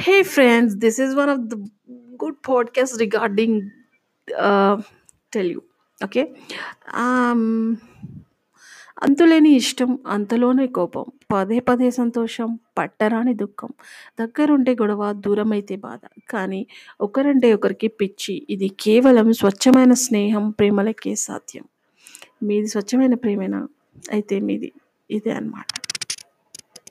Hey friends, this is one of the good podcasts regarding uh, tell you. Okay. Um అంతులేని ఇష్టం అంతలోనే కోపం పదే పదే సంతోషం పట్టరాని దుఃఖం దగ్గరుంటే గొడవ దూరమైతే బాధ కానీ ఒకరంటే ఒకరికి పిచ్చి ఇది కేవలం స్వచ్ఛమైన స్నేహం ప్రేమలకే సాధ్యం మీది స్వచ్ఛమైన ప్రేమేనా అయితే మీది ఇదే అన్నమాట